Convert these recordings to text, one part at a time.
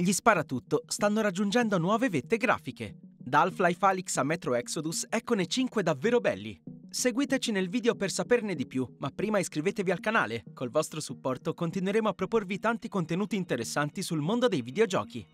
Gli sparatutto stanno raggiungendo nuove vette grafiche. Da Half-Life Alyx a Metro Exodus, eccone 5 davvero belli. Seguiteci nel video per saperne di più, ma prima iscrivetevi al canale. Col vostro supporto continueremo a proporvi tanti contenuti interessanti sul mondo dei videogiochi.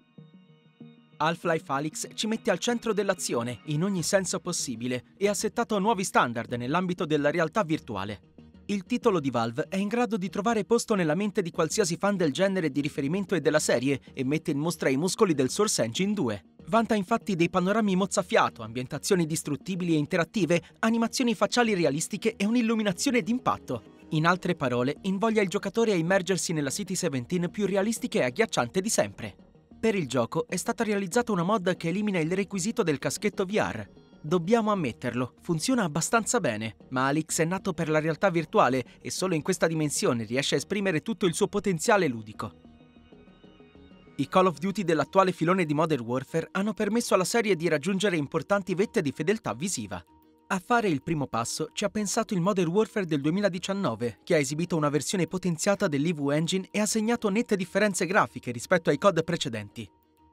Half-Life Alyx ci mette al centro dell'azione, in ogni senso possibile, e ha settato nuovi standard nell'ambito della realtà virtuale. Il titolo di Valve è in grado di trovare posto nella mente di qualsiasi fan del genere di riferimento e della serie e mette in mostra i muscoli del Source Engine 2. Vanta infatti dei panorami mozzafiato, ambientazioni distruttibili e interattive, animazioni facciali realistiche e un'illuminazione d'impatto. In altre parole, invoglia il giocatore a immergersi nella City 17 più realistica e agghiacciante di sempre. Per il gioco è stata realizzata una mod che elimina il requisito del caschetto VR, Dobbiamo ammetterlo, funziona abbastanza bene, ma Alix è nato per la realtà virtuale e solo in questa dimensione riesce a esprimere tutto il suo potenziale ludico. I Call of Duty dell'attuale filone di Modern Warfare hanno permesso alla serie di raggiungere importanti vette di fedeltà visiva. A fare il primo passo ci ha pensato il Modern Warfare del 2019, che ha esibito una versione potenziata dell'EVU Engine e ha segnato nette differenze grafiche rispetto ai COD precedenti.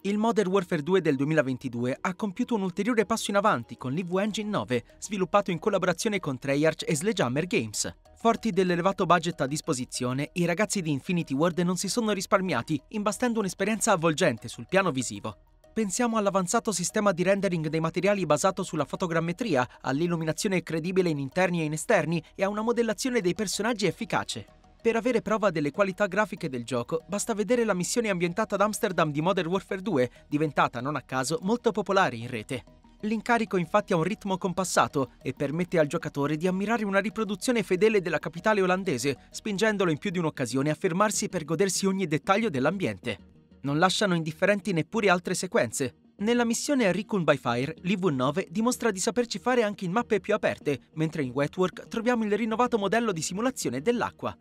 Il Modern Warfare 2 del 2022 ha compiuto un ulteriore passo in avanti con l'EVO Engine 9, sviluppato in collaborazione con Treyarch e Sledgehammer Games. Forti dell'elevato budget a disposizione, i ragazzi di Infinity Ward non si sono risparmiati, imbastendo un'esperienza avvolgente sul piano visivo. Pensiamo all'avanzato sistema di rendering dei materiali basato sulla fotogrammetria, all'illuminazione credibile in interni e in esterni e a una modellazione dei personaggi efficace. Per avere prova delle qualità grafiche del gioco, basta vedere la missione ambientata ad Amsterdam di Modern Warfare 2, diventata, non a caso, molto popolare in rete. L'incarico infatti ha un ritmo compassato e permette al giocatore di ammirare una riproduzione fedele della capitale olandese, spingendolo in più di un'occasione a fermarsi per godersi ogni dettaglio dell'ambiente. Non lasciano indifferenti neppure altre sequenze. Nella missione Recon by Fire, l'IV-9 dimostra di saperci fare anche in mappe più aperte, mentre in Wetwork troviamo il rinnovato modello di simulazione dell'acqua.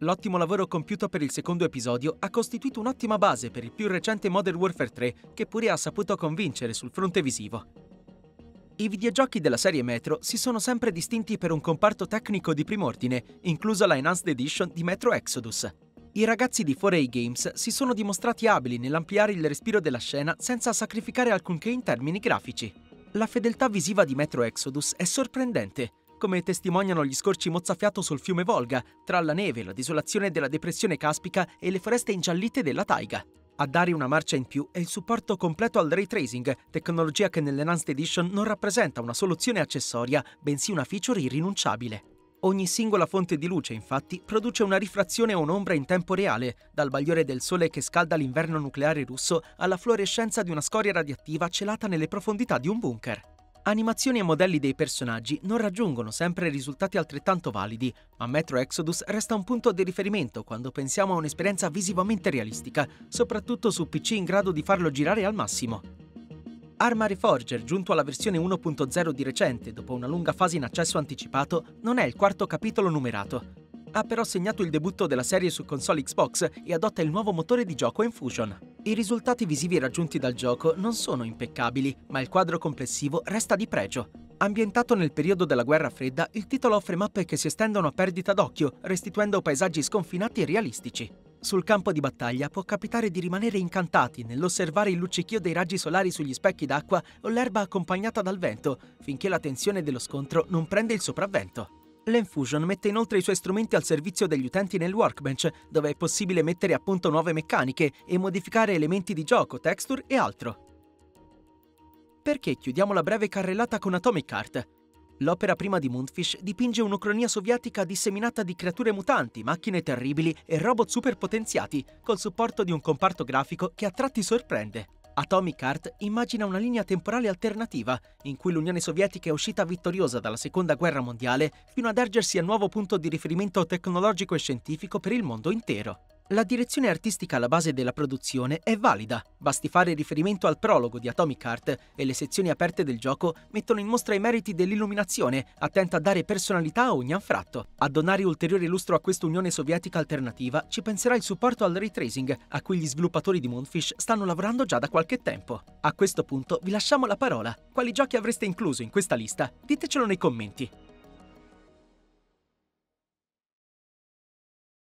L'ottimo lavoro compiuto per il secondo episodio ha costituito un'ottima base per il più recente Modern Warfare 3, che pure ha saputo convincere sul fronte visivo. I videogiochi della serie Metro si sono sempre distinti per un comparto tecnico di prim'ordine, inclusa la Enhanced Edition di Metro Exodus. I ragazzi di 4A Games si sono dimostrati abili nell'ampliare il respiro della scena senza sacrificare alcunché in termini grafici. La fedeltà visiva di Metro Exodus è sorprendente, come testimoniano gli scorci mozzafiato sul fiume Volga, tra la neve, la desolazione della depressione caspica e le foreste ingiallite della taiga. A dare una marcia in più è il supporto completo al ray tracing, tecnologia che nell'Enhanced Edition non rappresenta una soluzione accessoria, bensì una feature irrinunciabile. Ogni singola fonte di luce, infatti, produce una rifrazione o un'ombra in tempo reale, dal bagliore del sole che scalda l'inverno nucleare russo alla fluorescenza di una scoria radioattiva celata nelle profondità di un bunker. Animazioni e modelli dei personaggi non raggiungono sempre risultati altrettanto validi, ma Metro Exodus resta un punto di riferimento quando pensiamo a un'esperienza visivamente realistica, soprattutto su PC in grado di farlo girare al massimo. Arma Reforger, giunto alla versione 1.0 di recente dopo una lunga fase in accesso anticipato, non è il quarto capitolo numerato, ha però segnato il debutto della serie su console Xbox e adotta il nuovo motore di gioco Enfusion. I risultati visivi raggiunti dal gioco non sono impeccabili, ma il quadro complessivo resta di pregio. Ambientato nel periodo della guerra fredda, il titolo offre mappe che si estendono a perdita d'occhio, restituendo paesaggi sconfinati e realistici. Sul campo di battaglia può capitare di rimanere incantati nell'osservare il luccichio dei raggi solari sugli specchi d'acqua o l'erba accompagnata dal vento, finché la tensione dello scontro non prende il sopravvento. L'Enfusion mette inoltre i suoi strumenti al servizio degli utenti nel workbench, dove è possibile mettere a punto nuove meccaniche e modificare elementi di gioco, texture e altro. Perché chiudiamo la breve carrellata con Atomic Heart? L'opera prima di Moonfish dipinge un'ucronia sovietica disseminata di creature mutanti, macchine terribili e robot superpotenziati, col supporto di un comparto grafico che a tratti sorprende. Atomic Heart immagina una linea temporale alternativa, in cui l'Unione Sovietica è uscita vittoriosa dalla Seconda Guerra Mondiale fino ad ergersi a nuovo punto di riferimento tecnologico e scientifico per il mondo intero. La direzione artistica alla base della produzione è valida, basti fare riferimento al prologo di Atomic Heart e le sezioni aperte del gioco mettono in mostra i meriti dell'illuminazione, attenta a dare personalità a ogni anfratto. A donare ulteriore lustro a questa Unione Sovietica alternativa ci penserà il supporto al ray tracing, a cui gli sviluppatori di Moonfish stanno lavorando già da qualche tempo. A questo punto vi lasciamo la parola. Quali giochi avreste incluso in questa lista? Ditecelo nei commenti.